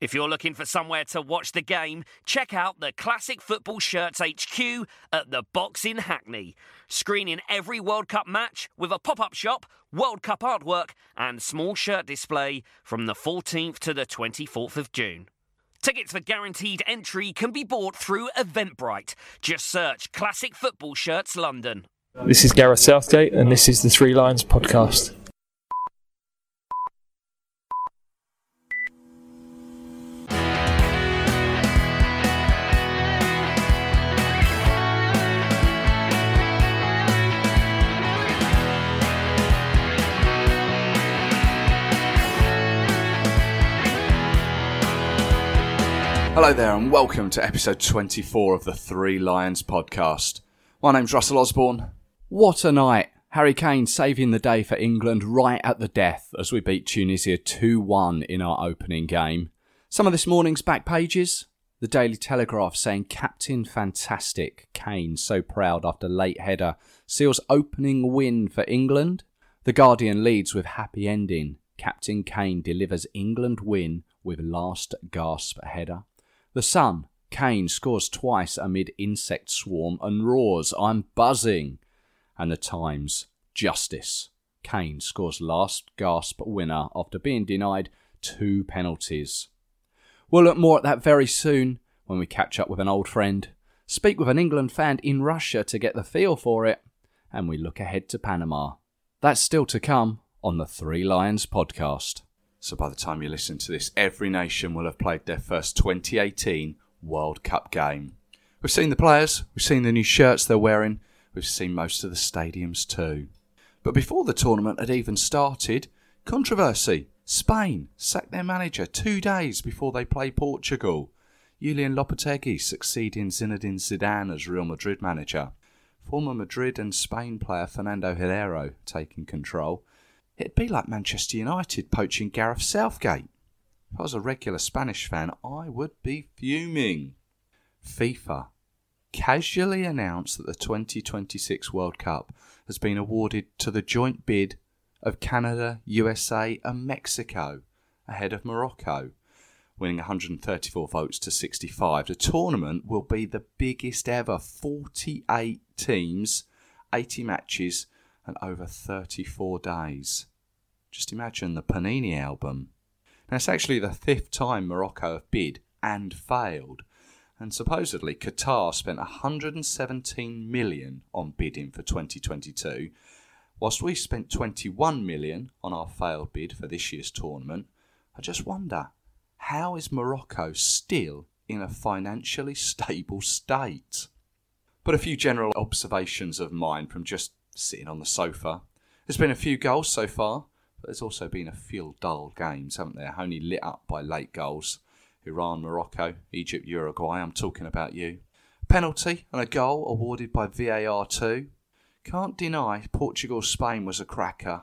If you're looking for somewhere to watch the game, check out the Classic Football Shirts HQ at the Box in Hackney. Screening every World Cup match with a pop up shop, World Cup artwork, and small shirt display from the 14th to the 24th of June. Tickets for guaranteed entry can be bought through Eventbrite. Just search Classic Football Shirts London. This is Gareth Southgate, and this is the Three Lions podcast. Hello there, and welcome to episode 24 of the Three Lions podcast. My name's Russell Osborne. What a night! Harry Kane saving the day for England right at the death as we beat Tunisia 2 1 in our opening game. Some of this morning's back pages the Daily Telegraph saying Captain Fantastic, Kane so proud after late header, seals opening win for England. The Guardian leads with happy ending. Captain Kane delivers England win with last gasp header. The Sun, Kane scores twice amid insect swarm and roars, I'm buzzing. And the Times, Justice, Kane scores last gasp winner after being denied two penalties. We'll look more at that very soon when we catch up with an old friend, speak with an England fan in Russia to get the feel for it, and we look ahead to Panama. That's still to come on the Three Lions podcast. So by the time you listen to this, every nation will have played their first 2018 World Cup game. We've seen the players, we've seen the new shirts they're wearing, we've seen most of the stadiums too. But before the tournament had even started, controversy. Spain sacked their manager two days before they play Portugal. Julian Lopetegui succeeding Zinedine Zidane as Real Madrid manager. Former Madrid and Spain player Fernando Hierro taking control It'd be like Manchester United poaching Gareth Southgate. If I was a regular Spanish fan, I would be fuming. FIFA casually announced that the 2026 World Cup has been awarded to the joint bid of Canada, USA, and Mexico ahead of Morocco, winning 134 votes to 65. The tournament will be the biggest ever 48 teams, 80 matches, and over 34 days. Just imagine the Panini album. Now, it's actually the fifth time Morocco have bid and failed, and supposedly Qatar spent 117 million on bidding for 2022, whilst we spent 21 million on our failed bid for this year's tournament. I just wonder, how is Morocco still in a financially stable state? But a few general observations of mine from just sitting on the sofa. There's been a few goals so far, but there's also been a few dull games, haven't there? Only lit up by late goals. Iran, Morocco, Egypt, Uruguay. I'm talking about you. Penalty and a goal awarded by VAR too. Can't deny Portugal Spain was a cracker,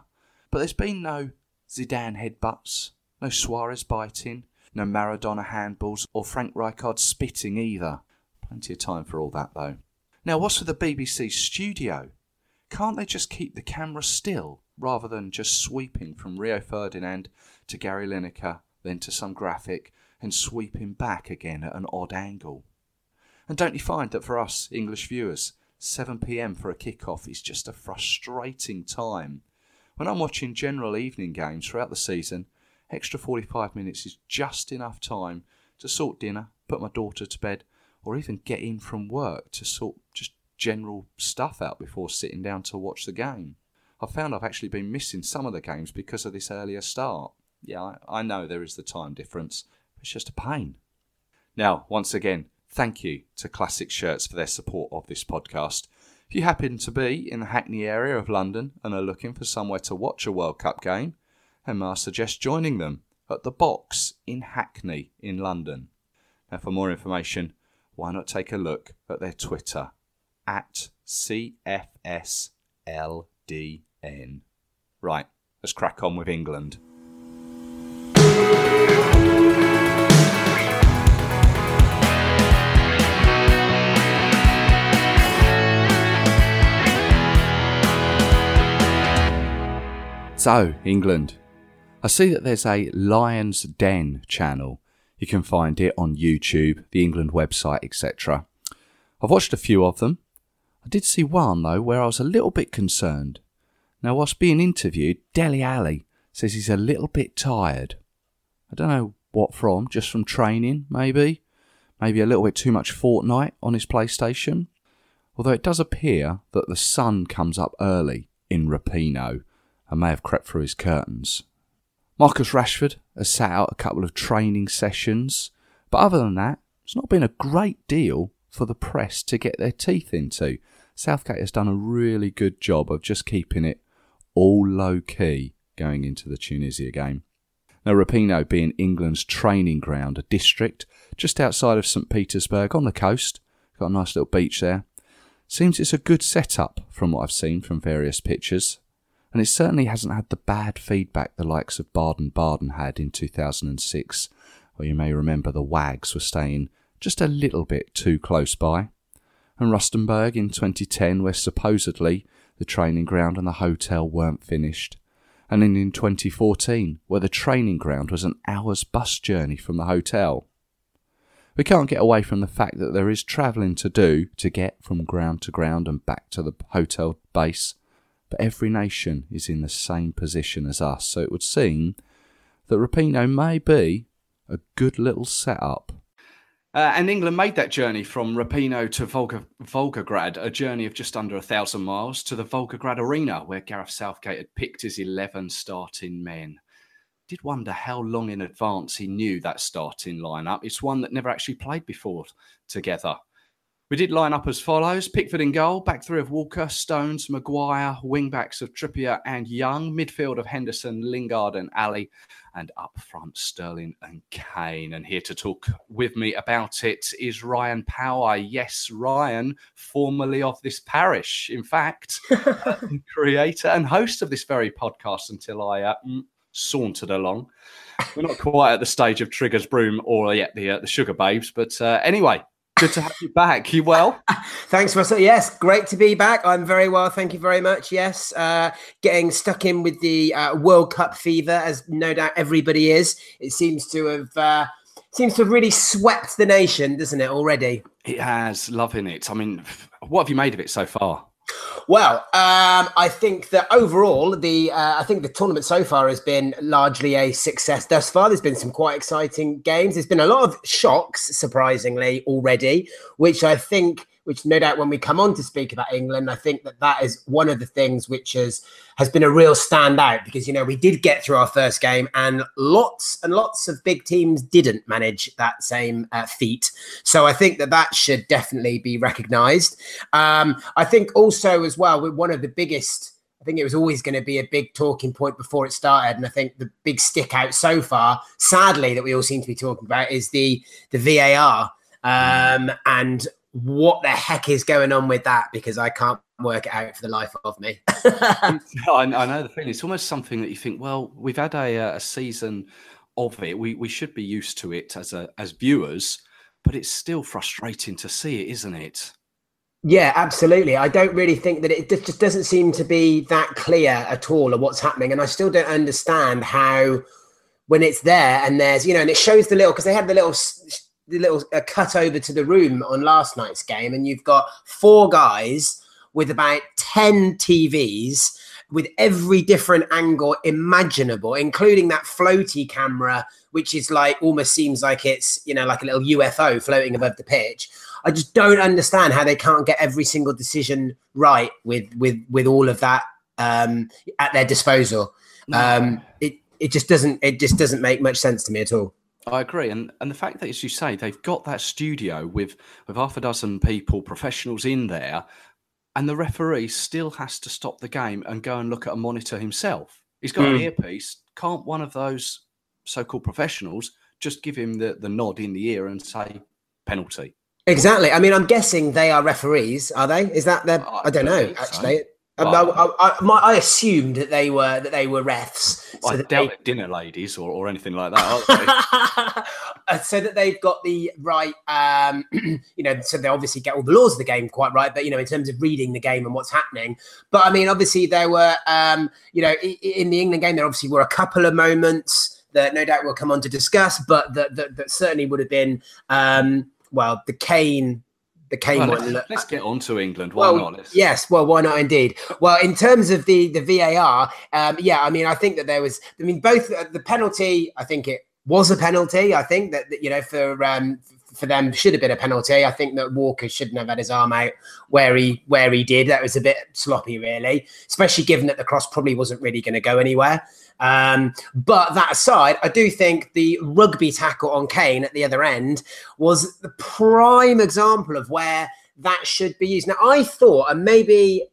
but there's been no Zidane headbutts, no Suarez biting, no Maradona handballs, or Frank Rijkaard spitting either. Plenty of time for all that though. Now, what's with the BBC studio? Can't they just keep the camera still rather than just sweeping from Rio Ferdinand to Gary Lineker, then to some graphic, and sweeping back again at an odd angle? And don't you find that for us English viewers, 7 pm for a kick-off is just a frustrating time? When I'm watching general evening games throughout the season, extra 45 minutes is just enough time to sort dinner, put my daughter to bed, or even get in from work to sort just general stuff out before sitting down to watch the game. I've found I've actually been missing some of the games because of this earlier start. Yeah, I, I know there is the time difference, but it's just a pain. Now, once again, thank you to Classic Shirts for their support of this podcast. If you happen to be in the Hackney area of London and are looking for somewhere to watch a World Cup game, then I suggest joining them at the Box in Hackney in London. Now, for more information, why not take a look at their Twitter at CFSLDN. Right, let's crack on with England. So, England. I see that there's a Lion's Den channel. You can find it on YouTube, the England website, etc. I've watched a few of them. I did see one, though, where I was a little bit concerned. Now, whilst being interviewed, Dele Alli says he's a little bit tired. I don't know what from, just from training, maybe? Maybe a little bit too much Fortnite on his PlayStation? Although it does appear that the sun comes up early in Repino and may have crept through his curtains. Marcus Rashford has sat out a couple of training sessions, but other than that, it's not been a great deal for the press to get their teeth into. Southgate has done a really good job of just keeping it all low key going into the Tunisia game. Now, Repino being England's training ground, a district just outside of St Petersburg on the coast, got a nice little beach there. Seems it's a good setup from what I've seen from various pictures and it certainly hasn't had the bad feedback the likes of Baden Baden had in 2006, where you may remember the Wags were staying just a little bit too close by, and Rustenburg in 2010, where supposedly the training ground and the hotel weren't finished, and then in 2014, where the training ground was an hour's bus journey from the hotel. We can't get away from the fact that there is travelling to do to get from ground to ground and back to the hotel base but every nation is in the same position as us. So it would seem that Repino may be a good little setup. Uh, and England made that journey from Repino to Volga, Volgograd, a journey of just under a thousand miles, to the Volgograd Arena, where Gareth Southgate had picked his 11 starting men. Did wonder how long in advance he knew that starting lineup. It's one that never actually played before together. We did line up as follows Pickford in goal, back three of Walker, Stones, Maguire, wing backs of Trippier and Young, midfield of Henderson, Lingard and Alli, and up front Sterling and Kane. And here to talk with me about it is Ryan Power. Yes, Ryan, formerly of this parish, in fact, creator and host of this very podcast until I uh, sauntered along. We're not quite at the stage of Triggers Broom or yet the, uh, the Sugababes, but uh, anyway, Good to have you back. You well? Thanks, Russell. Yes, great to be back. I'm very well. Thank you very much. Yes, uh, getting stuck in with the uh, World Cup fever, as no doubt everybody is. It seems to have uh, seems to have really swept the nation, doesn't it? Already. It has. Loving it. I mean, what have you made of it so far? Well, um, I think that overall, the uh, I think the tournament so far has been largely a success thus far. There's been some quite exciting games. There's been a lot of shocks, surprisingly, already, which I think which no doubt when we come on to speak about England, I think that that is one of the things which has has been a real standout because you know we did get through our first game and lots and lots of big teams didn't manage that same uh, feat. So I think that that should definitely be recognised. Um, I think also as well, one of the biggest. I think it was always going to be a big talking point before it started, and I think the big stick out so far, sadly, that we all seem to be talking about is the the VAR. Um, and what the heck is going on with that because I can't work it out for the life of me. I, I, know the feeling. It's almost something that you think, well, we've had a, a season of it. We we should be used to it as a as viewers, but it's still frustrating to see it, isn't it? Yeah, absolutely. I don't really think that it just doesn't seem to be that clear at all of what's happening, and I still don't understand how when it's there and there's you know, and it shows the little because they had the little the little uh, cut over to the room on last night's game, and you've got four guys with about 10 TVs with every different angle imaginable, including that floaty camera, which is like almost seems like it's, you know, like a little UFO floating above the pitch. I just don't understand how they can't get every single decision right with with with all of that um, at their disposal. Um, it it just doesn't it just doesn't make much sense to me at all. I agree, and and the fact that, as you say, they've got that studio with with half a dozen people, professionals in there, and the referee still has to stop the game and go and look at a monitor himself. He's got mm. an hmm. earpiece. Can't one of those so-called professionals just give him the the nod in the ear and say penalty? Exactly. I mean, I'm guessing they are referees, are they? Is that their? I, I don't know. Actually, so. Um, I, I, my, I, assumed that they were that they were refs. So I doubt they... dinner ladies or, or anything like that. Uh, so that they've got the right, um, you know, so they obviously get all the laws of the game quite right. But you know, in terms of reading the game and what's happening. But I mean, obviously there were, um, you know, in the England game, there obviously were a couple of moments that no doubt we'll come on to discuss, but that that, that certainly would have been um, well the Kane the Kane Well, one. let's, let's get on to England. Why well, not? Let's- yes, well, why not indeed? Well, in terms of the the VAR, um, yeah, I mean, I think that there was, I mean, both uh, the penalty, I think it was a penalty. I think that, that you know for um, for them should have been a penalty. I think that Walker shouldn't have had his arm out where he where he did. That was a bit sloppy, really, especially given that the cross probably wasn't really going to go anywhere. Um, but that aside, I do think the rugby tackle on Kane at the other end was the prime example of where that should be used. Now, I thought, and maybe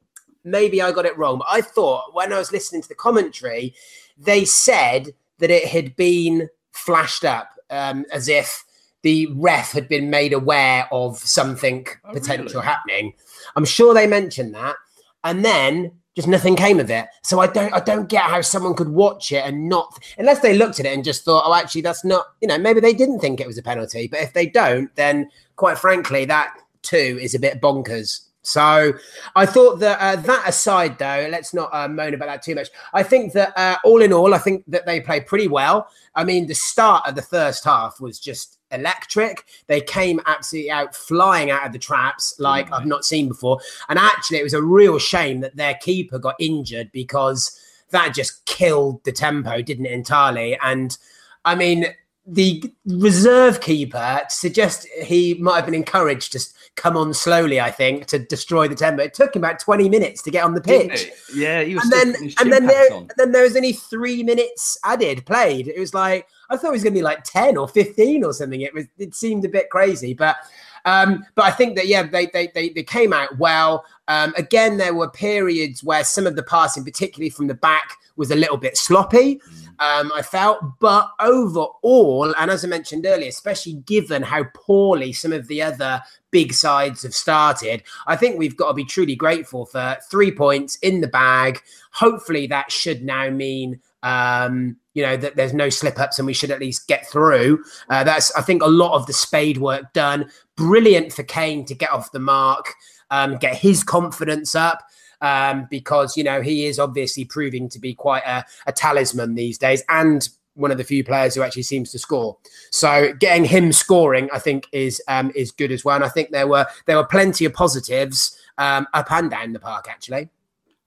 maybe I got it wrong, but I thought when I was listening to the commentary, they said that it had been flashed up um, as if the ref had been made aware of something Oh, potential really? happening. I'm sure they mentioned that, and then just nothing came of it. So I don't I don't get how someone could watch it and not unless they looked at it and just thought, oh, actually, that's not you know maybe they didn't think it was a penalty. But if they don't, then quite frankly, that too is a bit bonkers. So I thought that uh, that aside, though, let's not uh, moan about that too much. I think that uh, all in all, I think that they played pretty well. I mean, the start of the first half was just electric. They came absolutely out flying out of the traps like I've not seen before. And actually, it was a real shame that their keeper got injured because that just killed the tempo, didn't it, entirely? And I mean, the reserve keeper suggest he might have been encouraged to come on slowly. I think to destroy the tempo. It took him about twenty minutes to get on the pitch. Yeah, he was and then and then there on. then there was only three minutes added played. It was like I thought it was going to be like ten or fifteen or something. It was it seemed a bit crazy, but um, but I think that yeah, they they they, they came out well. Um, again, there were periods where some of the passing, particularly from the back, was a little bit sloppy. Um, I felt, but overall, and as I mentioned earlier, especially given how poorly some of the other big sides have started, I think we've got to be truly grateful for three points in the bag. Hopefully, that should now mean um, you know that there's no slip ups and we should at least get through. Uh, that's I think a lot of the spade work done. Brilliant for Kane to get off the mark, um, get his confidence up. Um, because you know he is obviously proving to be quite a, a talisman these days, and one of the few players who actually seems to score. So getting him scoring, I think, is um, is good as well. And I think there were there were plenty of positives um, up and down the park actually.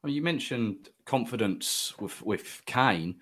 Well, you mentioned confidence with with Kane.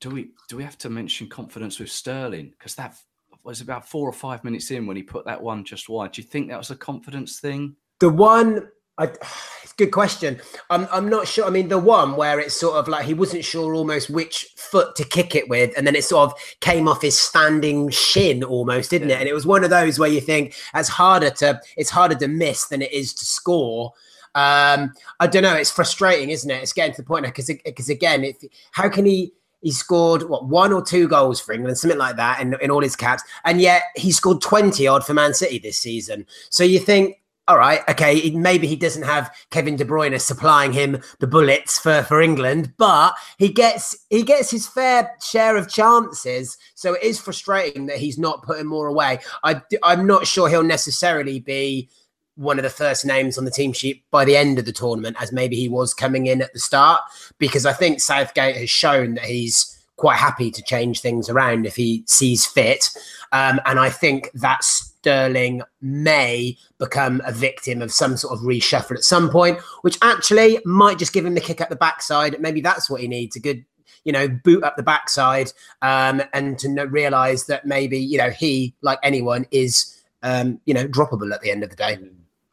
Do we do we have to mention confidence with Sterling? Because that was about four or five minutes in when he put that one just wide. Do you think that was a confidence thing? The one, I, it's a good question. I'm, I'm not sure. I mean, the one where it's sort of like he wasn't sure almost which foot to kick it with, and then it sort of came off his standing shin almost, didn't it? And it was one of those where you think it's harder to it's harder to miss than it is to score. Um, I don't know. It's frustrating, isn't it? It's getting to the point now because because again, if how can he? He scored what one or two goals for England, something like that, in, in all his caps, and yet he scored twenty odd for Man City this season. So you think all right, okay, maybe he doesn't have Kevin De Bruyne supplying him the bullets for, for England, but he gets he gets his fair share of chances. So it is frustrating that he's not putting more away. I, I'm not sure he'll necessarily be one of the first names on the team sheet by the end of the tournament, as maybe he was coming in at the start, because I think Southgate has shown that he's quite happy to change things around if he sees fit. Um, and I think that Sterling may become a victim of some sort of reshuffle at some point, which actually might just give him the kick up the backside. Maybe that's what he needs a good, you know, boot up the backside um, and to realize that maybe, you know, he, like anyone, is, um, you know, droppable at the end of the day.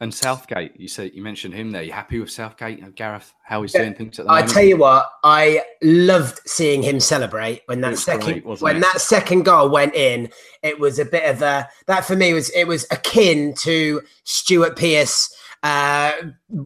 And Southgate, you said you mentioned him there. You happy with Southgate, Uh, Gareth? How he's doing things at the I moment? tell you what, I loved seeing him celebrate when that second great, when it? that second goal went in. It was a bit of a that for me was it was akin to Stuart Pearce uh,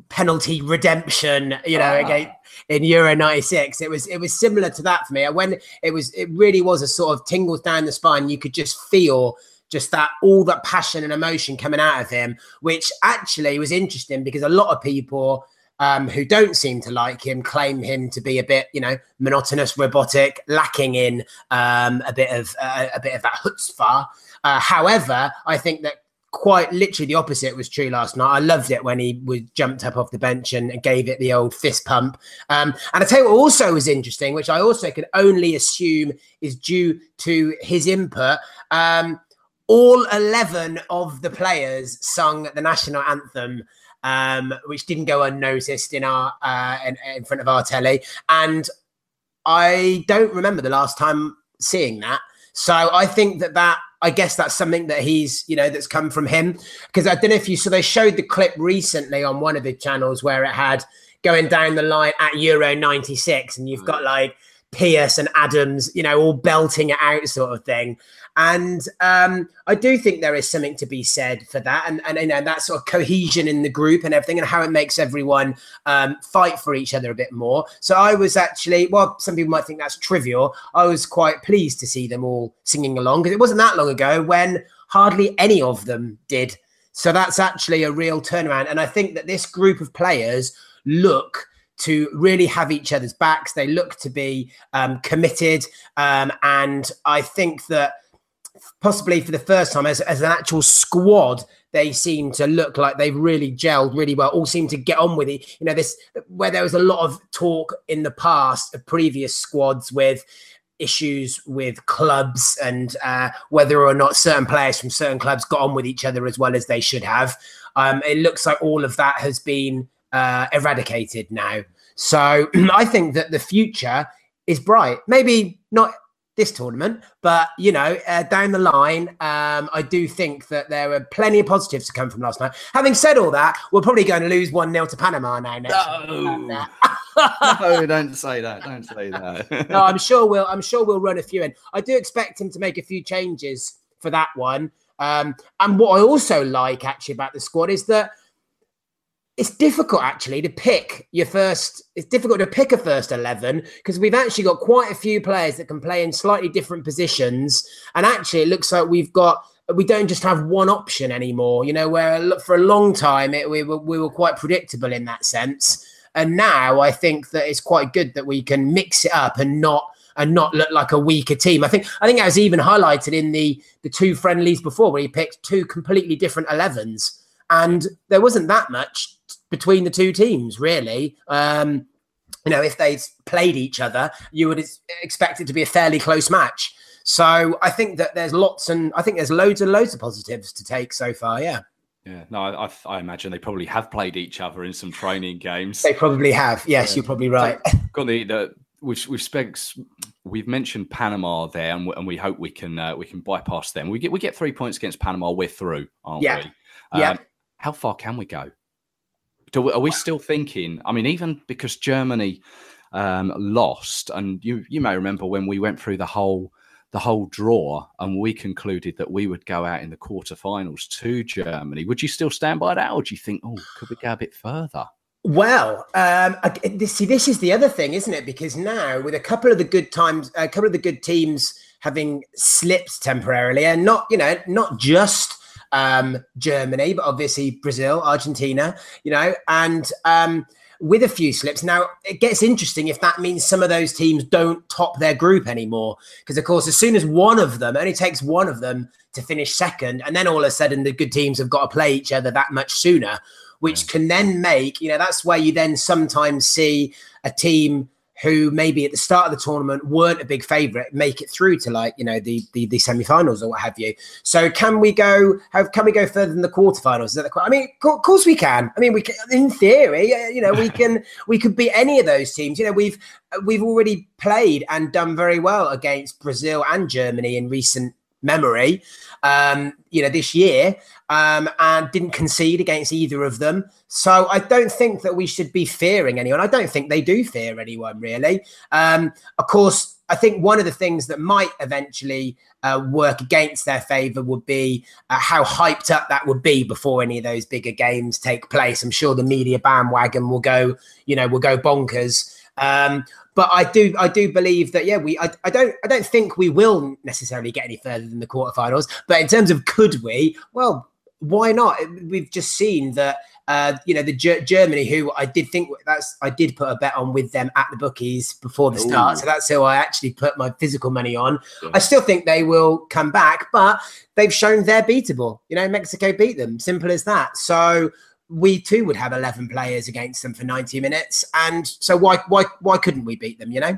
penalty redemption. You know, Ah. again in Euro '96, it was it was similar to that for me. When it was it really was a sort of tingles down the spine. You could just feel just that all that passion and emotion coming out of him, which actually was interesting because a lot of people um, who don't seem to like him claim him to be a bit, you know, monotonous, robotic, lacking in um, a bit of uh, a bit of that chutzpah. Uh, however, I think that quite literally the opposite was true last night. I loved it when he was jumped up off the bench and gave it the old fist pump. Um, and I tell you what also was interesting, which I also can only assume is due to his input. Um, all 11 of the players sung the national anthem um, which didn't go unnoticed in our uh, in, in, front of our telly. And I don't remember the last time seeing that. So I think that that I guess that's something that he's you know that's come from him because I don't know if you so they showed the clip recently on one of the channels where it had going down the line at Euro 96 and you've got like Pearce and Adams, you know, all belting it out sort of thing. And um, I do think there is something to be said for that, and and you know that sort of cohesion in the group and everything, and how it makes everyone um, fight for each other a bit more. So I was actually, well, some people might think that's trivial. I was quite pleased to see them all singing along because it wasn't that long ago when hardly any of them did. So that's actually a real turnaround, and I think that this group of players look to really have each other's backs. They look to be um, committed, um, and I think that possibly for the first time as, as an actual squad they seem to look like they've really gelled really well all seem to get on with it. You know this where there was a lot of talk in the past of previous squads with issues with clubs and uh, whether or not certain players from certain clubs got on with each other as well as they should have um, it looks like all of that has been uh, eradicated now. So i think that the future is bright. Maybe not this tournament. But you know, uh, down the line, um, I do think that there are plenty of positives to come from last night. Having said all that, we're probably going to lose one 0 to Panama now. Next no. no, don't say that. Don't say that. no, I'm sure we'll. I'm sure we'll run a few in. I do expect him to make a few changes for that one. Um, and what I also like actually about the squad is that it's difficult actually to pick your first it's difficult to pick a first 11 because we've actually got quite a few players that can play in slightly different positions. And actually it looks like we've got we don't just have one option anymore you know where for a long time it, we, were, we were quite predictable in that sense. And now i think that it's quite good that we can mix it up and not and not look like a weaker team. I think I think that was even highlighted in the the two friendlies before where he picked two completely different 11s and there wasn't that much between the two teams, really. Um, you know, if they played each other, you would expect it to be a fairly close match. So I think that there's lots and I think there's loads and loads of positives to take so far. Yeah. Yeah, no, I, I, imagine they probably have played each other in some training games. They probably have. Yes, yeah. you're probably right. So, got the, the we've we've spent, we've mentioned Panama there, and we, and we hope we can uh, we can bypass them. We get we get three points against Panama. We're through, aren't yeah. we? Yeah. Um, how far can we go? Do, are we still thinking? I mean, even because Germany um, lost, and you you may remember when we went through the whole the whole draw, and we concluded that we would go out in the quarterfinals to Germany. Would you still stand by that, or do you think, oh, could we go a bit further? Well, um, see, this is the other thing, isn't it? Because now, with a couple of the good times, a couple of the good teams having slipped temporarily, and not, you know, not just um, Germany, but obviously Brazil, Argentina, you know, and um, with a few slips. Now, it gets interesting if that means some of those teams don't top their group anymore. Because, of course, as soon as one of them, only takes one of them to finish second, and then all of a sudden the good teams have got to play each other that much sooner, which can then make, you know, that's where you then sometimes see a team who maybe at the start of the tournament weren't a big favorite make it through to like you know the the, the semi-finals or what have you. So can we go have can we go further than the quarterfinals? Is that the i mean of course we can. I mean we can in theory you know we can we could beat any of those teams. You know we've we've already played and done very well against brazil and germany in recent memory um, you know, this year, um, and didn't concede against either of them. So I don't think that we should be fearing anyone. I don't think they do fear anyone really. Um, of course, I think one of the things that might eventually uh, work against their favour would be uh, how hyped up that would be before any of those bigger games take place. I'm sure the media bandwagon will go, you know, will go bonkers. Um, but I do I do believe that yeah we I, I don't I don't think we will necessarily get any further than the quarterfinals. But in terms of could we, well, why not? We've just seen that uh, you know, the G- Germany, who I did think that's I did put a bet on with them at the bookies before the start, so that's who I actually put my physical money on. Yeah. I still think they will come back, but they've shown they're beatable. You know, Mexico beat them, simple as that. So we too would have 11 players against them for 90 minutes, and so why why why couldn't we beat them? You know.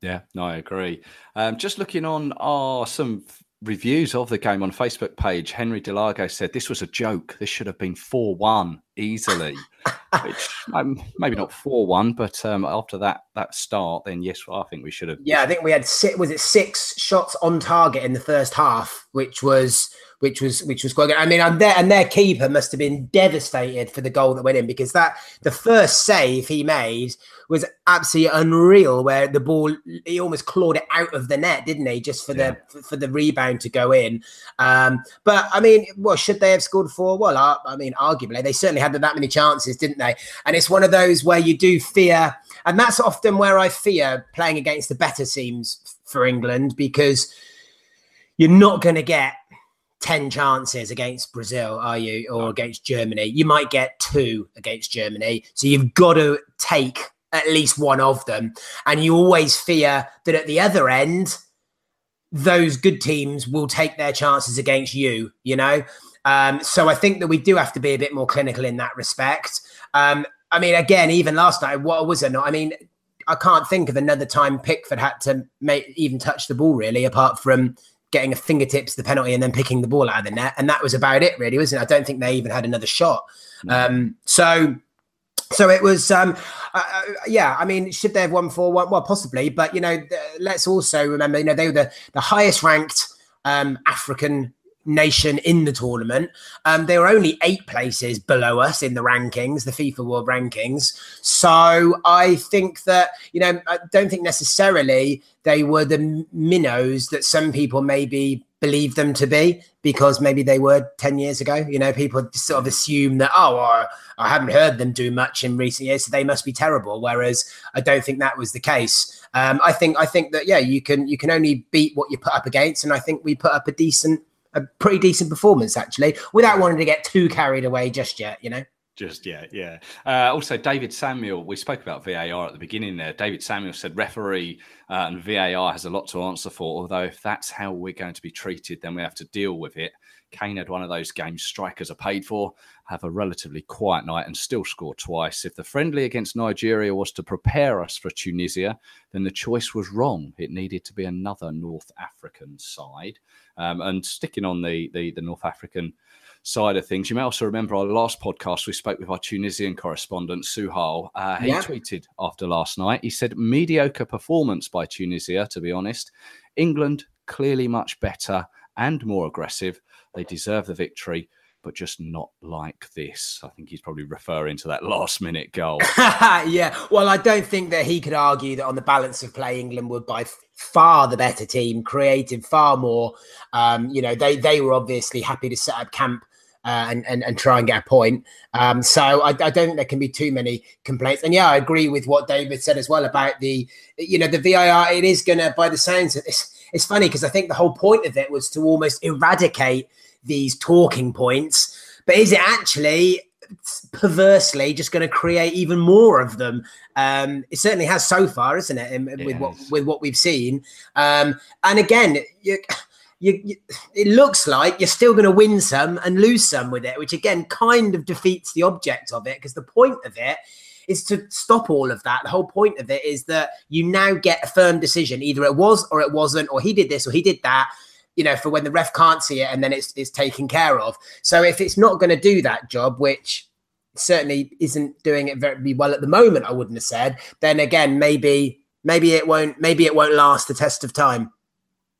Yeah, no, I agree. Um, just looking on our some reviews of the game on Facebook page, Henry Delago said this was a joke. This should have been four one easily. Which um, maybe not four one, but um, after that that start, then yes, I think we should have. Yeah, I think we had six. Was it six shots on target in the first half, which was which was which was quite good. I mean, and their and their keeper must have been devastated for the goal that went in because that the first save he made was absolutely unreal. Where the ball he almost clawed it out of the net, didn't he? Just for Yeah. the for the rebound to go in. Um, but I mean, well, should they have scored four? Well, I, I mean, arguably they certainly had that many chances, didn't they? And it's one of those where you do fear, and that's often where I fear playing against the better teams for England because you're not going to get 10 chances against Brazil, are you? Or against Germany. You might get two against Germany. So you've got to take at least one of them. And you always fear that at the other end, those good teams will take their chances against you, you know? Um, so I think that we do have to be a bit more clinical in that respect. Um, I mean, again, even last night, what was it? Not? I mean, I can't think of another time Pickford had to make even touch the ball really, apart from getting a fingertips the penalty and then picking the ball out of the net, and that was about it, really, wasn't it? I don't think they even had another shot. Um, so, so it was, um, uh, uh, yeah. I mean, should they have won four one? Well, possibly, but you know, let's also remember, you know, they were the the highest ranked um, African nation in the tournament. Um, they were only eight places below us in the rankings, the FIFA World Rankings. So I think that, you know, I don't think necessarily they were the minnows that some people maybe believe them to be because maybe they were 10 years ago. You know, people sort of assume that, oh, I, I haven't heard them do much in recent years, so they must be terrible. Whereas I don't think that was the case. Um, I think I think that yeah, you can you can only beat what you put up against, and I think we put up a decent a pretty decent performance actually, without wanting to get too carried away just yet. You know. Just yet, yeah. Uh, also, David Samuel, we spoke about VAR at the beginning there. David Samuel said referee uh, and VAR has a lot to answer for, although if that's how we're going to be treated, then we have to deal with it. Kane had one of those games strikers are paid for, have a relatively quiet night and still score twice. If the friendly against Nigeria was to prepare us for Tunisia, then the choice was wrong. It needed to be another North African side. Um, and sticking on the, the, the North African side of things. You may also remember our last podcast, we spoke with our Tunisian correspondent, Suhal. Uh, he Yeah. tweeted after last night, he said, mediocre performance by Tunisia, to be honest. England clearly much better and more aggressive. They deserve the victory, but just not like this. I think he's probably referring to that last minute goal. yeah. Well, I don't think that he could argue that on the balance of play, England were by far the better team, created far more. Um, you know, they they were obviously happy to set up camp. Uh, and, and and try and get a point. Um, so I, I don't think there can be too many complaints. And yeah, I agree with what David said as well about the, you know, the VAR. It is going to, by the sounds, of it's it's funny because I think the whole point of it was to almost eradicate these talking points. But is it actually perversely just going to create even more of them? Um, it certainly has so far, isn't it? in- with what with what we've seen. Um, and again, you, you, you, it looks like you're still going to win some and lose some with it, which again kind of defeats the object of it because the point of it is to stop all of that. The whole point of it is that you now get a firm decision. Either it was or it wasn't, or he did this or he did that. You know, for when the ref can't see it and then it's it's taken care of. So if it's not going to do that job, which certainly isn't doing it very well at the moment, I wouldn't have said. Then again, maybe maybe it won't maybe it won't last the test of time.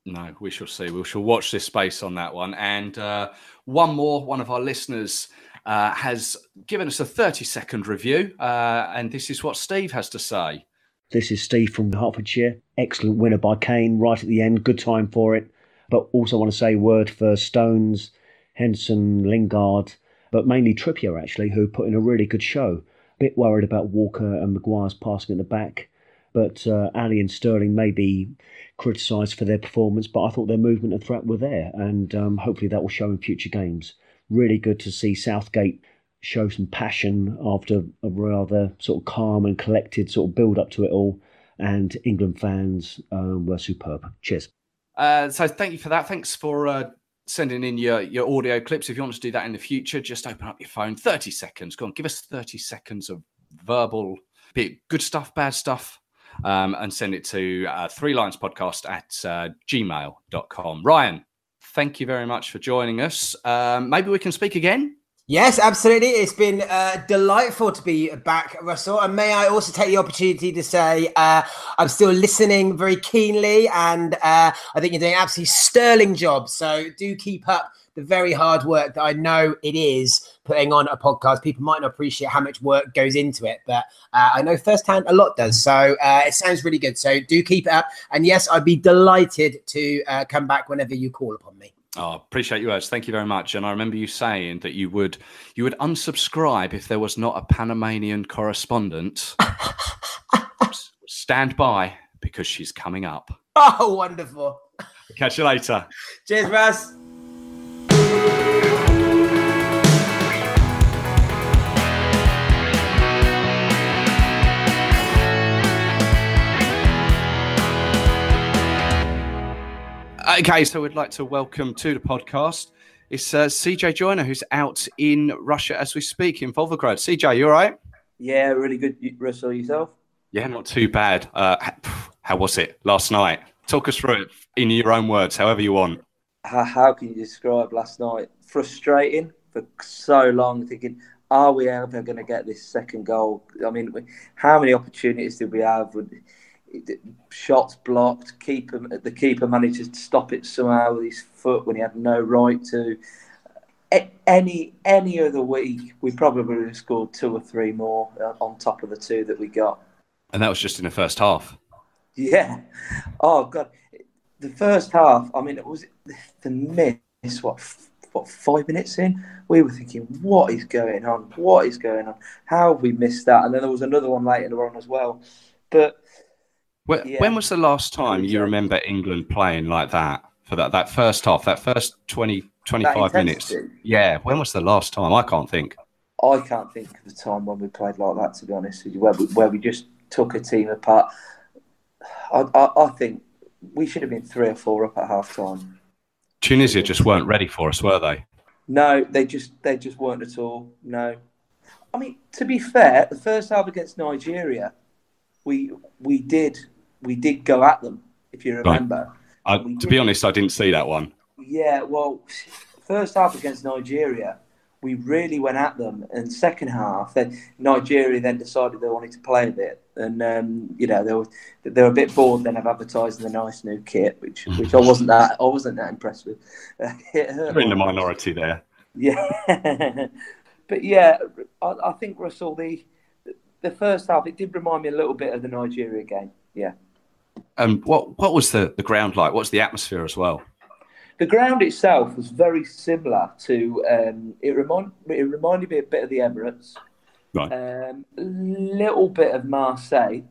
No, we shall see. We shall watch this space on that one. And uh, one more, one of our listeners uh, has given us a 30 second review. Uh, and this is what Steve has to say. This is Steve from Hertfordshire. Excellent winner by Kane right at the end. Good time for it. But also want to say word for Stones, Henson, Lingard, but mainly Trippier actually, who put in a really good show. A Bit worried about Walker and Maguire's passing at the back, but uh, Alli and Sterling may be criticised for their performance, but I thought their movement and threat were there, and um, hopefully that will show in future games. Really good to see Southgate show some passion after a rather sort of calm and collected sort of build up to it all. And England fans um, were superb. Cheers. Uh, so thank you for that. Thanks for uh, sending in your, your audio clips. If you want to do that in the future, just open up your phone. 30 seconds. Go on, give us 30 seconds of verbal, good stuff, bad stuff, um, and send it to uh, three lions podcast at uh, gmail.com. Ryan, thank you very much for joining us. Um, maybe we can speak again. Yes, absolutely. It's been uh, delightful to be back, Russell. And may I also take the opportunity to say uh, I'm still listening very keenly, and uh, I think you're doing an absolutely sterling job. So do keep up the very hard work that I know it is putting on a podcast. People might not appreciate how much work goes into it, but uh, I know firsthand a lot does. So uh, it sounds really good. So do keep it up. And yes, I'd be delighted to uh, come back whenever you call upon me. Oh, appreciate you words. Thank you very much. And I remember you saying that you would you would unsubscribe if there was not a Panamanian correspondent. Stand by because she's coming up. Oh, wonderful. Catch you later. Cheers, Russ. Okay, so we'd like to welcome to the podcast. It's uh, CJ Joiner, who's out in Russia as we speak in Volgograd. CJ, you all right? Yeah, really good. Russell, yourself? Yeah, not too bad. Uh, how was it last night? Talk us through it in your own words, however you want. How, how can you describe last night? Frustrating for so long, thinking, are we ever going to get this second goal? I mean, how many opportunities did we have? shots blocked. Keeper, the keeper managed to stop it somehow with his foot when he had no right to. Any any other week, we probably would have scored two or three more uh, on top of the two that we got. And that was just in the first half. Yeah. Oh god, the first half. I mean, it was the miss. What what five minutes in, we were thinking, what is going on? What is going on? How have we missed that? And then there was another one later on as well. But when, yeah. when was the last time you remember England playing like that for that, that first half, that first 20, 25 minutes? Yeah, when was the last time? I can't think. I can't think of the time when we played like that, to be honest with you, where we, where we just took a team apart. I, I, I think we should have been three or four up at half time. Tunisia just weren't ready for us, were they? No, they just they just weren't at all. No, I mean to be fair, the first half against Nigeria, we we did we did go at them, if you remember. I, to did, be honest, I didn't see that one. Yeah, well, first half against Nigeria, we really went at them, and second half, then Nigeria then decided they wanted to play a bit, and um, you know they were they were a bit bored then of advertising the nice new kit, which which I wasn't that I wasn't that impressed with. You're in the minority there. Yeah, but yeah, I, I think Russell the the first half it did remind me a little bit of the Nigeria game. Yeah. And what what was the, the ground like? What's the atmosphere as well? The ground itself was very similar to. Um, it remind it reminded me a bit of the Emirates. Right. Um, a little bit of Marseille.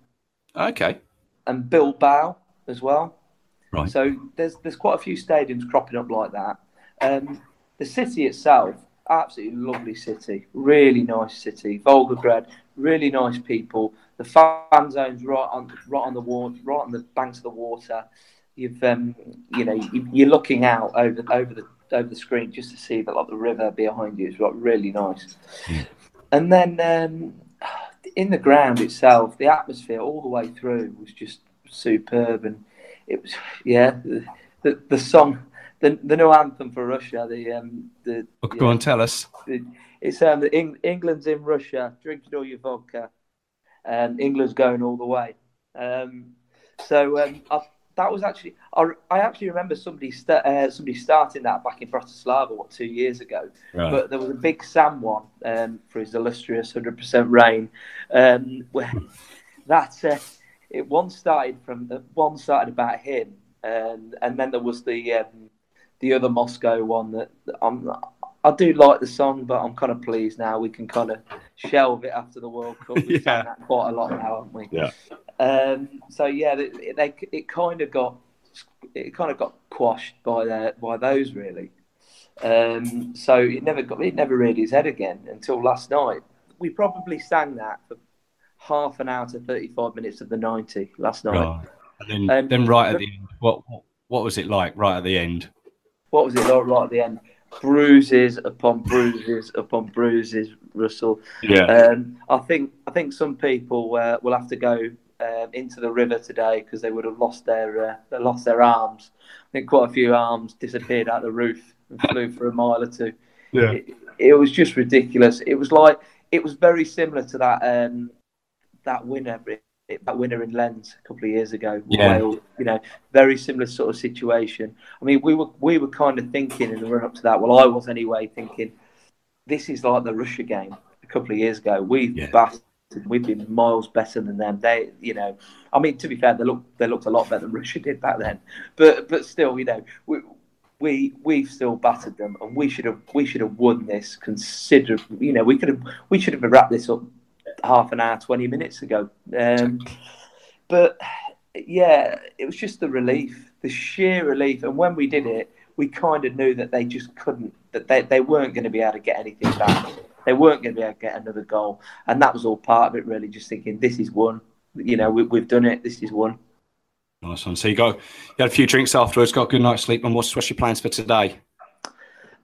Okay. And Bilbao as well. Right. So there's there's quite a few stadiums cropping up like that. Um, the city itself, absolutely lovely city, really nice city. Volgograd, really nice people. The fan zone's right on right on the water, right on the banks of the water. You've um, you know you, are looking out over over the over the screen just to see the like the river behind you. It's like really nice. Mm. And then um, in the ground itself, the atmosphere all the way through was just superb, and it was yeah the the, the song. The, the new anthem for Russia, the um, the oh, go on, tell us. The, it's um, Eng- England's in Russia, drinking all your vodka and England's going all the way. Um, so um, I, that was actually I, I actually remember somebody st- uh, somebody starting that back in Bratislava what two years ago. Right. But there was a big Sam one um, for his illustrious hundred percent reign, um, where that uh, it one started from the one started about him, and and then there was the um, the other Moscow one that, that I'm I do like the song, but I'm kind of pleased now. We can kind of shelve it after the World Cup. We've yeah. that quite a lot now, haven't we? Yeah. Um, so yeah, they, they, it kind of got it kind of got quashed by their by those really. Um, so it never got it never reared his head again until last night. We probably sang that for half an hour to 35 minutes of the 90 last night. Right. And then, Um, then right at the end, what, what what was it like right at the end? What was it like right at the end? Bruises upon bruises upon bruises, Russell. Yeah. Um, I think I think some people uh, will have to go um, into the river today because they would have lost their uh, they lost their arms. I think quite a few arms disappeared out the roof and flew for a mile or two. Yeah. It, it was just ridiculous. It was like it was very similar to that um, that winner that winner in Lens a couple of years ago. Yeah. Wales, you know, very similar sort of situation. I mean, we were we were kind of thinking in the run up to that. Well, I was anyway thinking this is like the Russia game a couple of years ago. We've Yeah. battered, we've been miles better than them. They, you know, I mean, to be fair, they looked they looked a lot better than Russia did back then. But but still, you know, we we we've still battered them, and we should have we should have won this considerably. You know, we could have we should have wrapped this up half an hour, twenty minutes ago. Um, but yeah, it was just the relief, the sheer relief. And when we did it, we kind of knew that they just couldn't, that they, they weren't going to be able to get anything back. They weren't going to be able to get another goal. And that was all part of it, really, just thinking, this is one. You know, we, we've done it. This is one. Nice one. So you go, you had a few drinks afterwards, got a good night's sleep, and what's what's your plans for today?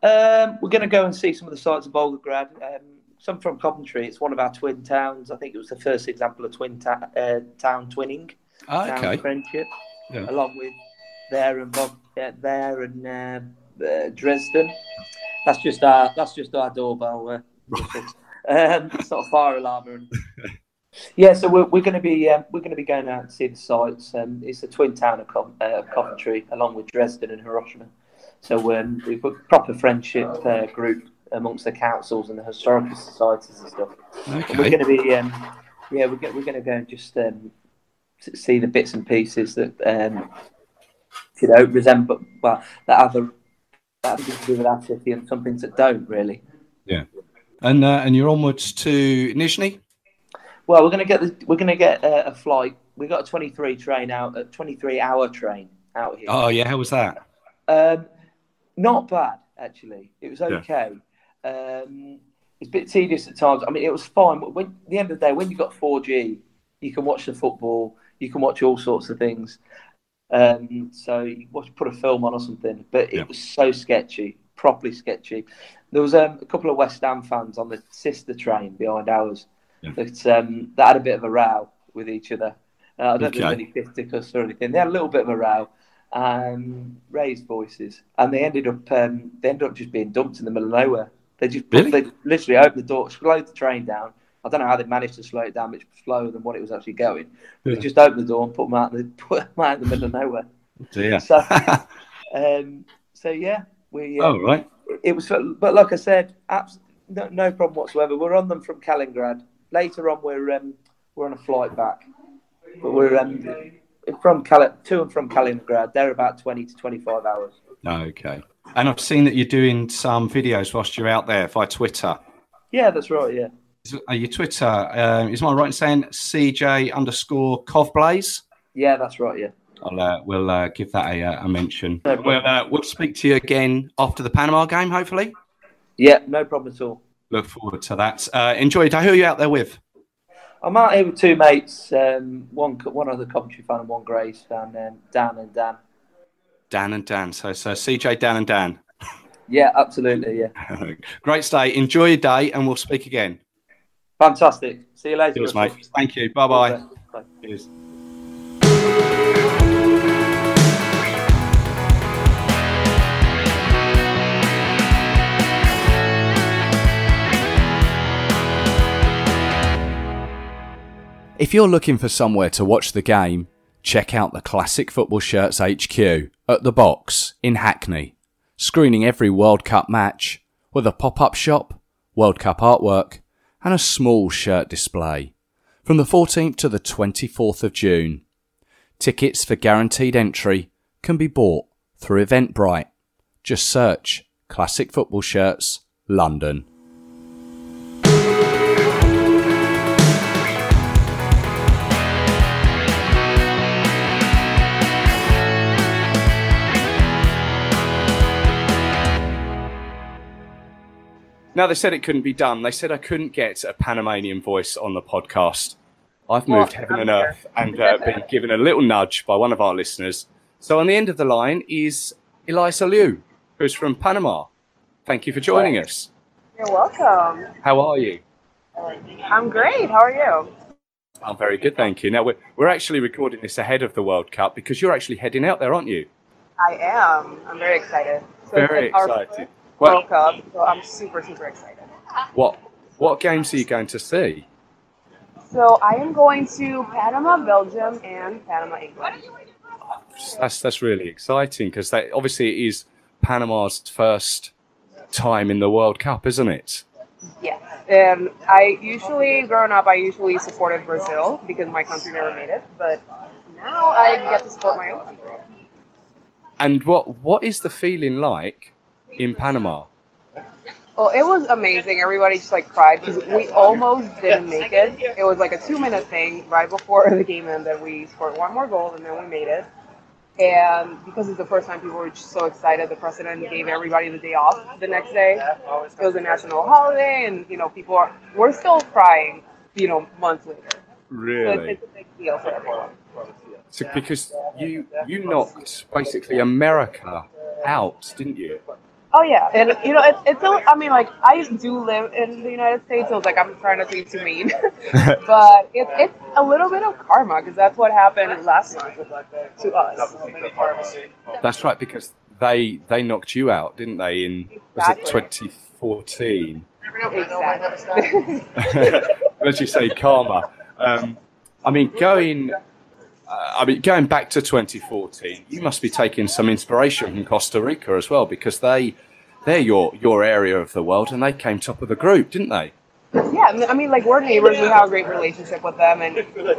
Um, we're going to go and see some of the sights of Volgograd. Um, some from Coventry. It's one of our twin towns. I think it was the first example of twin ta- uh, town twinning. Ah, town okay. friendship, Yeah. along with there and Bob, yeah, there and uh, uh, Dresden. That's just our that's just our doorbell. Uh, um, it's not a fire alarm. Anything. yeah, so we're, we're going to be um, we're going to be going out and see the sights. Um, it's the twin town of, Co- uh, of Coventry, along with Dresden and Hiroshima. So um, we've got proper friendship uh, group amongst the councils and the historical societies and stuff. And we're going to be, um, yeah, we're, go- we're going to go and just um, see the bits and pieces that um, you know resemble, well, that have a that have to do with our city and some things that don't really. Yeah, And uh, and you're onwards to Nizhny. Well, we're going to get the, we're going to get uh, a flight. We got a 23 train out, a 23 hour train out here. Oh yeah, how was that? Um, not bad, actually. It was okay. Um, it's a bit tedious at times. I mean, it was fine. But when, at the end of the day, when you've got 4G, you can watch the football, you can watch all sorts of things. Um, so you watch, put a film on or something. But it Yeah. was so sketchy, properly sketchy. There was um, a couple of West Ham fans on the sister train behind ours Yeah. that, um, that had a bit of a row with each other. Uh, I don't Okay. think any fisticuffs or anything. They had a little bit of a row and raised voices, and they ended up um, they ended up just being dumped in the middle of nowhere. They just Really? they literally opened the door, slowed the train down. I don't know how they managed to slow it down much slower than what it was actually going. Yeah. They just opened the door and put them out, in the, put them out in the middle of nowhere. Dear. So, um, so yeah, we. Uh, oh right. It was, but like I said, abs- no, no problem whatsoever. We're on them from Kaliningrad. Later on, we're um, we're on a flight back, but we're um, from Kal- to and from Kaliningrad. They're about twenty to twenty-five hours. Okay. And I've seen that you're doing some videos whilst you're out there via Twitter. Yeah, that's right. Yeah, Is, are your Twitter? Um, is my right in saying CJ underscore Covblaze? yeah, that's right. Yeah, I'll uh, we'll uh, give that a, uh, a mention. No. We'll uh, we'll speak to you again after the Panama game, hopefully. yeah, no problem at all. Look forward to that. Uh, enjoy your day. Who are you out there with? I'm out here with two mates. Um, one one other Coventry fan and one Grays fan. Um, Dan and Dan. Dan and Dan. So so CJ, Dan and Dan. Yeah, absolutely. Yeah, Great stay. Enjoy your day, and we'll speak again. fantastic. See you later. Cheers, mate. Thank you. Bye bye. Bye. Cheers. If you're looking for somewhere to watch the game, check out the Classic Football Shirts HQ at the Box in Hackney, screening every World Cup match with a pop up shop, World Cup artwork, and a small shirt display from the 14th to the 24th of June. Tickets for guaranteed entry can be bought through Eventbrite. Just search Classic Football Shirts London. Now they said it couldn't be done. They said I couldn't get a Panamanian voice on the podcast. I've moved heaven and earth and uh, been given a little nudge by one of our listeners. So on the end of the line is Elisa Lyew, who's from Panama. Thank you for joining us. You're welcome. How are you? I'm great. How are you? I'm very good, thank you. Now we're we're actually recording this ahead of the World Cup because you're actually heading out there, aren't you? I am. I'm very excited. So Very excited. World Cup, so I'm super, super excited. what what games are you going to see? So I am going to Panama, Belgium, and Panama, England. That's that's really exciting because that obviously it is Panama's first time in the World Cup, isn't it? Yeah, And I usually, growing up, I usually supported Brazil because my country never made it. But now I get to support my own country. And what what is the feeling like in Panama? Well, it was amazing. Everybody just like cried because we almost didn't make it. It was like a two minute thing right before the game ended. We scored one more goal and then we made it. And because it's the first time people were just so excited, the president gave everybody the day off the next day. It was a national holiday, and you know people are we're still crying, you know, months later. So it's, Really? it's a big deal for everyone. So, because you you knocked basically America out, didn't you? Oh yeah, and you know it's it's. A, I mean, like I do live in the United States, so it's like I'm trying not to be too mean, but it's it's a little bit of karma because that's what happened last night to us. That's right, because they they knocked you out, didn't they? In was it 2014? Exactly. As you say, karma. Um, I mean, going. Uh, I mean, going back to 2014, you must be taking some inspiration from Costa Rica as well, because they they're your your area of the world, and they came top of the group, didn't they? yeah, I mean- like we're neighbors. We have a great relationship with them, and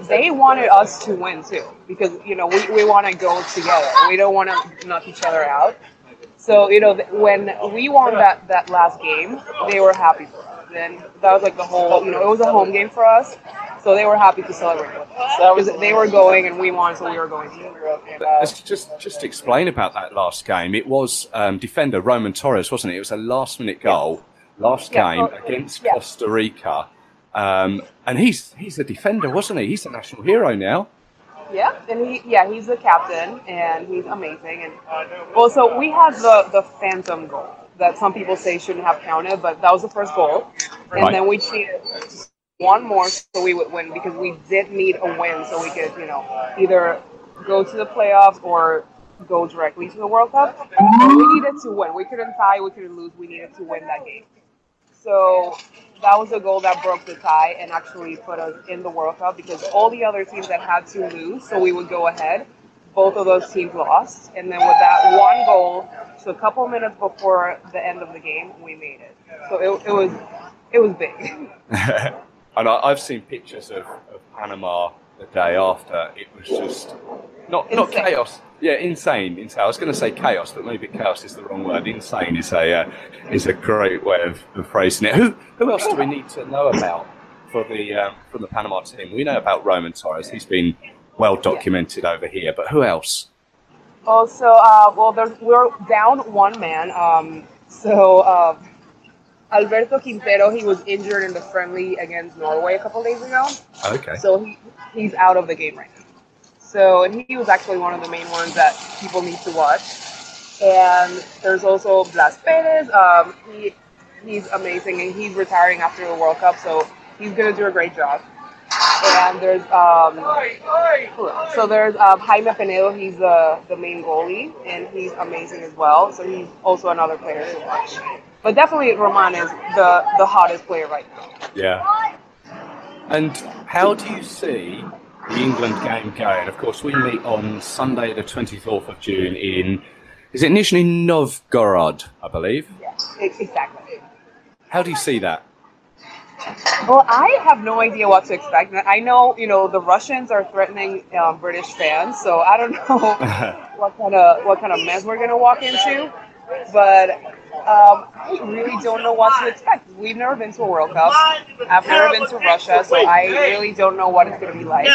they wanted us to win too because you know we, we want to go together. We don't want to knock each other out. So you know when we won that that last game, they were happy for us. And that was like the whole you know it was a home game for us, so they were happy to celebrate with us because they were going and we won, so we were going. And, uh, Let's just just explain about that last game. It was um, defender Roman Torres, wasn't it? It was a last minute goal, last game well, against yeah. Costa Rica, um, and he's he's a defender, wasn't he? He's a national hero now. Yeah, and he yeah he's the captain and he's amazing and well so we had the the phantom goal that some people say shouldn't have counted but that was the first goal and Right. then we cheated one more so we would win because we did need a win so we could you know either go to the playoffs or go directly to the World Cup. But we needed to win. We couldn't tie. We couldn't lose. We needed to win that game. So that was a goal that broke the tie and actually put us in the World Cup because all the other teams that had to lose, so we would go ahead. Both of those teams lost, and then with that one goal, so a couple minutes before the end of the game, we made it. So it, it was it was big. and I, I've seen pictures of, of Panama the day after. It was just not not chaos. Yeah, insane. Insane. I was going to say chaos, but maybe chaos is the wrong word. Insane is a uh, is a great way of, of phrasing it. Who who else do we need to know about for the um, from the Panama team? We know about Roman Torres. He's been well documented over here, but who else? Also, uh, well, we're down one man. Um, so uh, Alberto Quintero, he was injured in the friendly against Norway a couple days ago. Okay. So he, he's out of the game right now. So, and he was actually one of the main ones that people need to watch. And there's also Blas Perez. Um, he, he's amazing, and he's retiring after the World Cup, so he's gonna do a great job. And there's um, so there's um, Jaime Penedo. He's the the main goalie, and he's amazing as well. So he's also another player to watch. But definitely, Roman is the the hottest player right now. Yeah. And how do you see the England game going? Of course, we meet on Sunday, the 24th of June, in, is it Nizhny Novgorod, I believe? E- exactly. How do you see that? Well, I have no idea what to expect. I know, you know, the Russians are threatening um, British fans, so I don't know what kind of what kind of mess we're gonna walk into. But um, I really don't know what to expect. We've never been to a World Cup. I've never been to Russia, so I really don't know what it's gonna be like.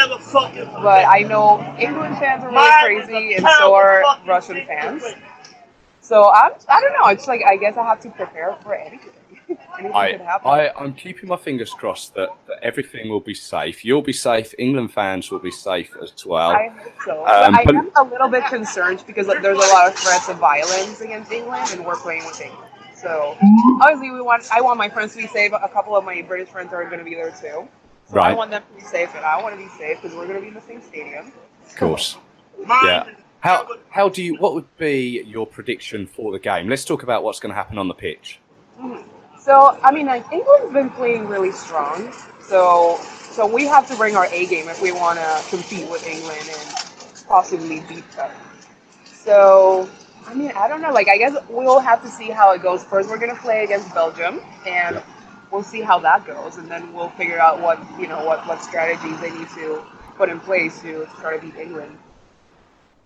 But I know England fans are really crazy, and so are Russian fans. So I'm, I don't know. It's like I guess I have to prepare for anything. anything I, could happen. I, I'm keeping my fingers crossed that, that everything will be safe. You'll be safe. England fans will be safe as well. I hope so. Um, but I but- am a little bit concerned because like, there's a lot of threats of violence against England, and we're playing with England. So obviously, we want. I want my friends to be safe. A couple of my British friends are going to be there too. So I want them to be safe, and I want to be safe because we're going to be in the same stadium. Of course. Yeah. How how do you? What would be your prediction for the game? Let's talk about what's going to happen on the pitch. So I mean, like England's been playing really strong. So so we have to bring our A game if we want to compete with England and possibly beat them. So I mean, I don't know. Like I guess we'll have to see how it goes. First, we're gonna play against Belgium, and we'll see how that goes, and then we'll figure out what you know what what strategies they need to put in place to try to beat England.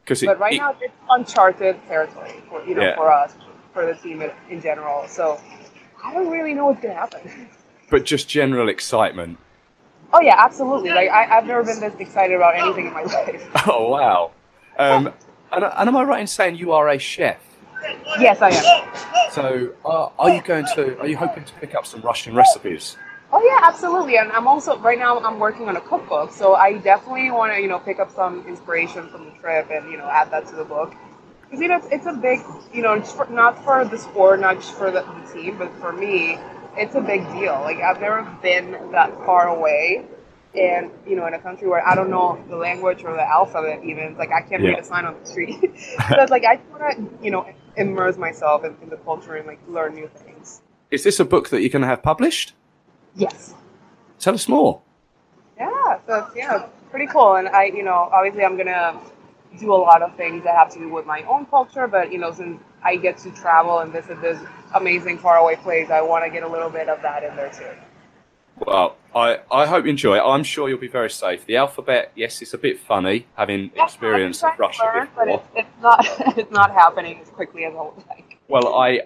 Because But right now, it's uncharted territory for you know Yeah. for us, for the team in, in general. So I don't really know what's gonna happen. but just general excitement. Oh yeah, absolutely. Like I, I've never been this excited about anything in my life. Oh wow. Um, and, and am I right in saying you are a chef? yes, I am. So uh, are you going to? Are you hoping to pick up some Russian recipes? Oh yeah, absolutely. And I'm also right now I'm working on a cookbook, so I definitely want to you know pick up some inspiration from the trip and you know add that to the book. Because you know it's, it's a big you know it's for, not for the sport, not just for the, the team, but for me, it's a big deal. Like I've never been that far away. And you know, in a country where I don't know the language or the alphabet, even it's like I can't Yeah. read a sign on the street. so it's like I want to, you know, immerse myself in, in the culture and like learn new things. Is this a book that you're going to have published? Yes. Tell us more. Yeah, so it's, yeah, pretty cool. And I, you know, obviously I'm gonna do a lot of things that have to do with my own culture, but you know, since I get to travel and visit this amazing faraway place, I want to get a little bit of that in there too. Well, I, I hope you enjoy it. I'm sure you'll be very safe. The alphabet, yes, it's a bit funny having experience of Russia learn, but before. it's, it's not it's not happening as quickly as I would like. Well, I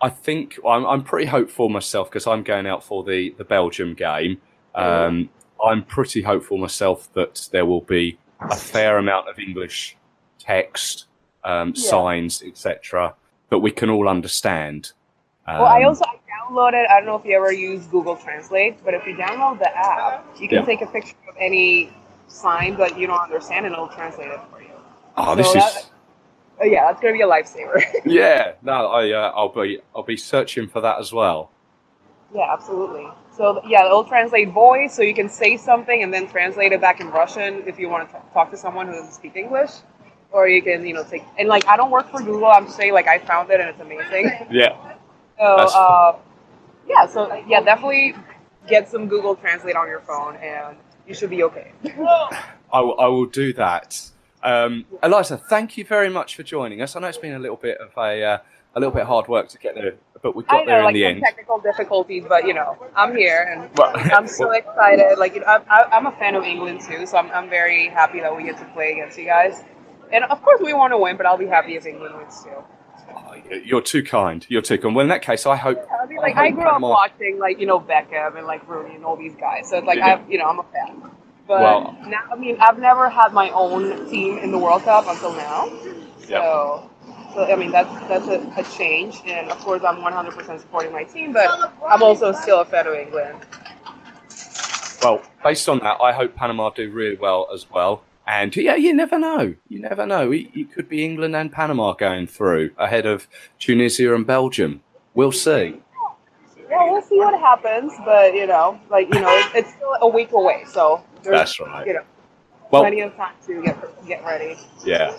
I think I'm, I'm pretty hopeful myself because I'm going out for the, the Belgium game. Um, I'm pretty hopeful myself that there will be a fair amount of English text, um, Yeah. signs, etc., that we can all understand. Um, Well, I also I downloaded. I don't know if you ever use Google Translate, but if you download the app, you can Yeah. take a picture of any sign that you don't understand, and it'll translate it for you. oh, this so is that- Oh, yeah, that's gonna be a lifesaver. yeah. No, I uh, I'll be I'll be searching for that as well. Yeah, absolutely. So yeah, it'll translate voice, so you can say something and then translate it back in Russian if you want to talk to someone who doesn't speak English, or you can you know take and like I don't work for Google. I'm just saying like I found it and it's amazing. Yeah. So uh, yeah, so yeah, definitely get some Google Translate on your phone and you should be okay. I will, will do that. Um, Elisa, thank you very much for joining us. I know it's been a little bit of a uh, a little bit hard work to get there, but we got know, there in like the end. technical difficulties, but you know, I'm here and Well- I'm so excited. Like, you know, I'm, I- I'm a fan of England too, so I'm, I'm very happy that we get to play against you guys. And of course, we want to win, but I'll be happy if England wins too. Oh, you're too kind. You're too kind. Well, in that case, I hope. I mean, like, I hope grew up watching, like, you know, Beckham and like Rooney and all these guys, so it's like, Yeah. I, you know, I'm a fan. But Well- now, I mean, I've never had my own team in the World Cup until now. So, so I mean, that's that's a, a change, and of course, I'm 100% supporting my team, but I'm also still a fan of England. Well, based on that, I hope Panama do really well as well. And yeah, you never know. You never know. It, it could be England and Panama going through ahead of Tunisia and Belgium. We'll see. Yeah, we'll see what happens, but you know, like you know, it's, it's still a week away, so That's right. You know, Well, plenty of time to get get ready. Yeah.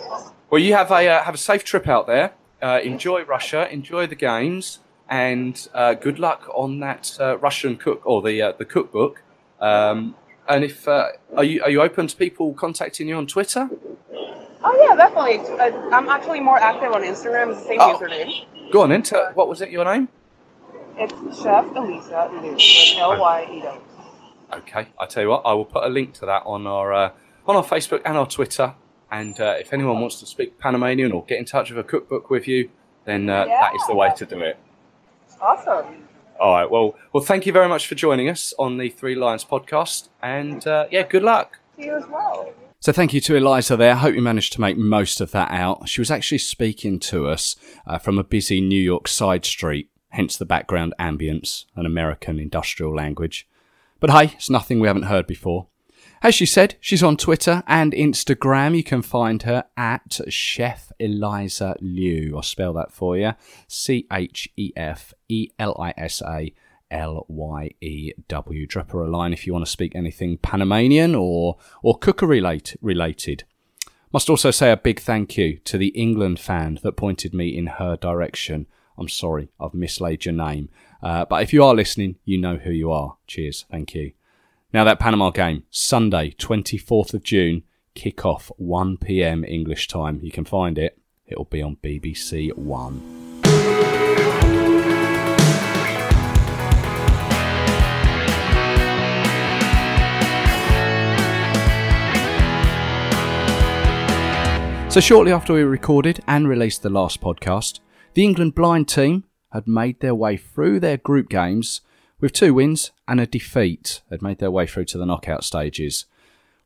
Well, you have a uh, have a safe trip out there. Uh, enjoy Russia. Enjoy the games, and uh, good luck on that uh, Russian cook or the uh, the cookbook. Um, and if uh, are you are you open to people contacting you on Twitter? Oh yeah, definitely. Uh, I'm actually more active on Instagram. It's the same Oh. username. Go on, into What was it? Your name? It's Chef Elisa Lyew. L Y E W. Okay. I tell you what. I will put a link to that on our uh, on our Facebook and our Twitter. And uh, if anyone wants to speak Panamanian or get in touch with a cookbook with you, then uh, that is the way to do it. Awesome. All right. Well, well, thank you very much for joining us on the Three Lions podcast, and uh, yeah, good luck. To you as well. So thank you to Elisa there. I hope you managed to make most of that out. She was actually speaking to us uh, from a busy New York side street hence the background ambience and American industrial language. But hey, it's nothing we haven't heard before. As she said, she's on Twitter and Instagram. You can find her at Chef Elisa Lyew. I'll spell that for you C H E F E L I S A L Y E W. Drop her a line if you want to speak anything Panamanian or, or cookery related. Must also say a big thank you to the England fan that pointed me in her direction. I'm sorry, I've mislaid your name. Uh, but if you are listening, you know who you are. Cheers. Thank you. Now, that Panama game, Sunday, 24th of June, kick off 1 pm English time. You can find it, it'll be on BBC One. So, shortly after we recorded and released the last podcast, the England blind team had made their way through their group games with two wins and a defeat, had made their way through to the knockout stages.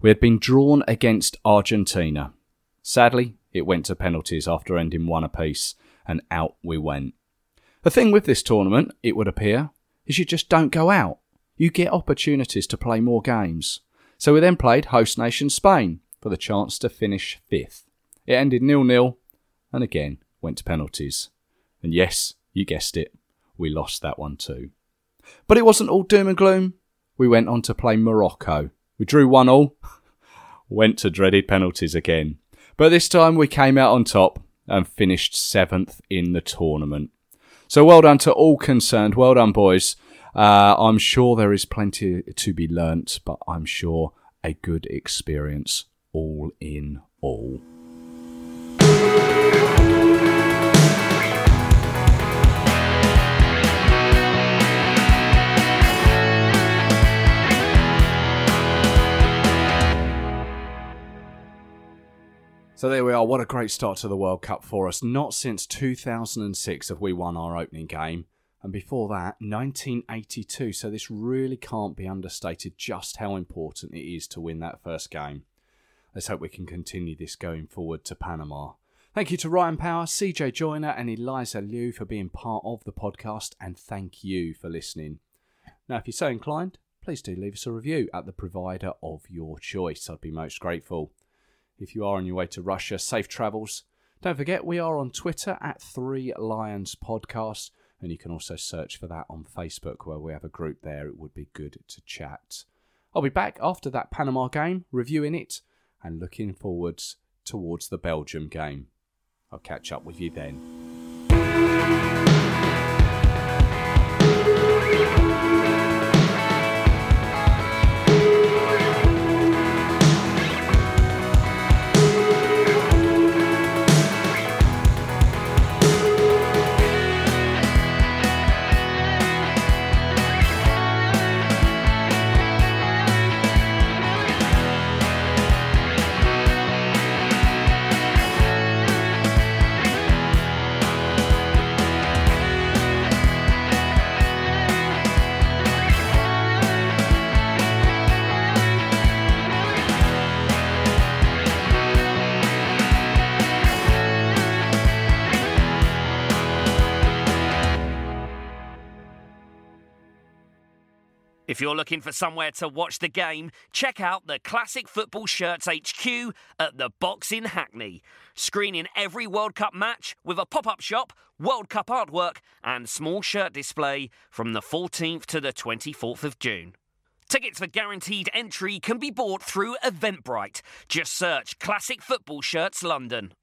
We had been drawn against Argentina. Sadly, it went to penalties after ending one apiece, and out we went. The thing with this tournament, it would appear, is you just don't go out. You get opportunities to play more games. So we then played host nation Spain for the chance to finish fifth. It ended nil-nil, and again went to penalties. And yes, you guessed it, we lost that one too. But it wasn't all doom and gloom. We went on to play Morocco. We drew one all, went to dreaded penalties again. But this time we came out on top and finished seventh in the tournament. So well done to all concerned. Well done, boys. Uh, I'm sure there is plenty to be learnt, but I'm sure a good experience all in all. So there we are. What a great start to the World Cup for us. Not since 2006 have we won our opening game. And before that, 1982. So this really can't be understated just how important it is to win that first game. Let's hope we can continue this going forward to Panama. Thank you to Ryan Power, CJ Joiner, and Elisa Lyew for being part of the podcast, and thank you for listening. Now, if you're so inclined, please do leave us a review at the provider of your choice. I'd be most grateful. If you are on your way to Russia, safe travels. Don't forget, we are on Twitter at Three Lions Podcast, and you can also search for that on Facebook, where we have a group there. It would be good to chat. I'll be back after that Panama game, reviewing it, and looking forwards towards the Belgium game. I'll catch up with you then. If you're looking for somewhere to watch the game, check out the Classic Football Shirts HQ at the Box in Hackney. Screening every World Cup match with a pop up shop, World Cup artwork, and small shirt display from the 14th to the 24th of June. Tickets for guaranteed entry can be bought through Eventbrite. Just search Classic Football Shirts London.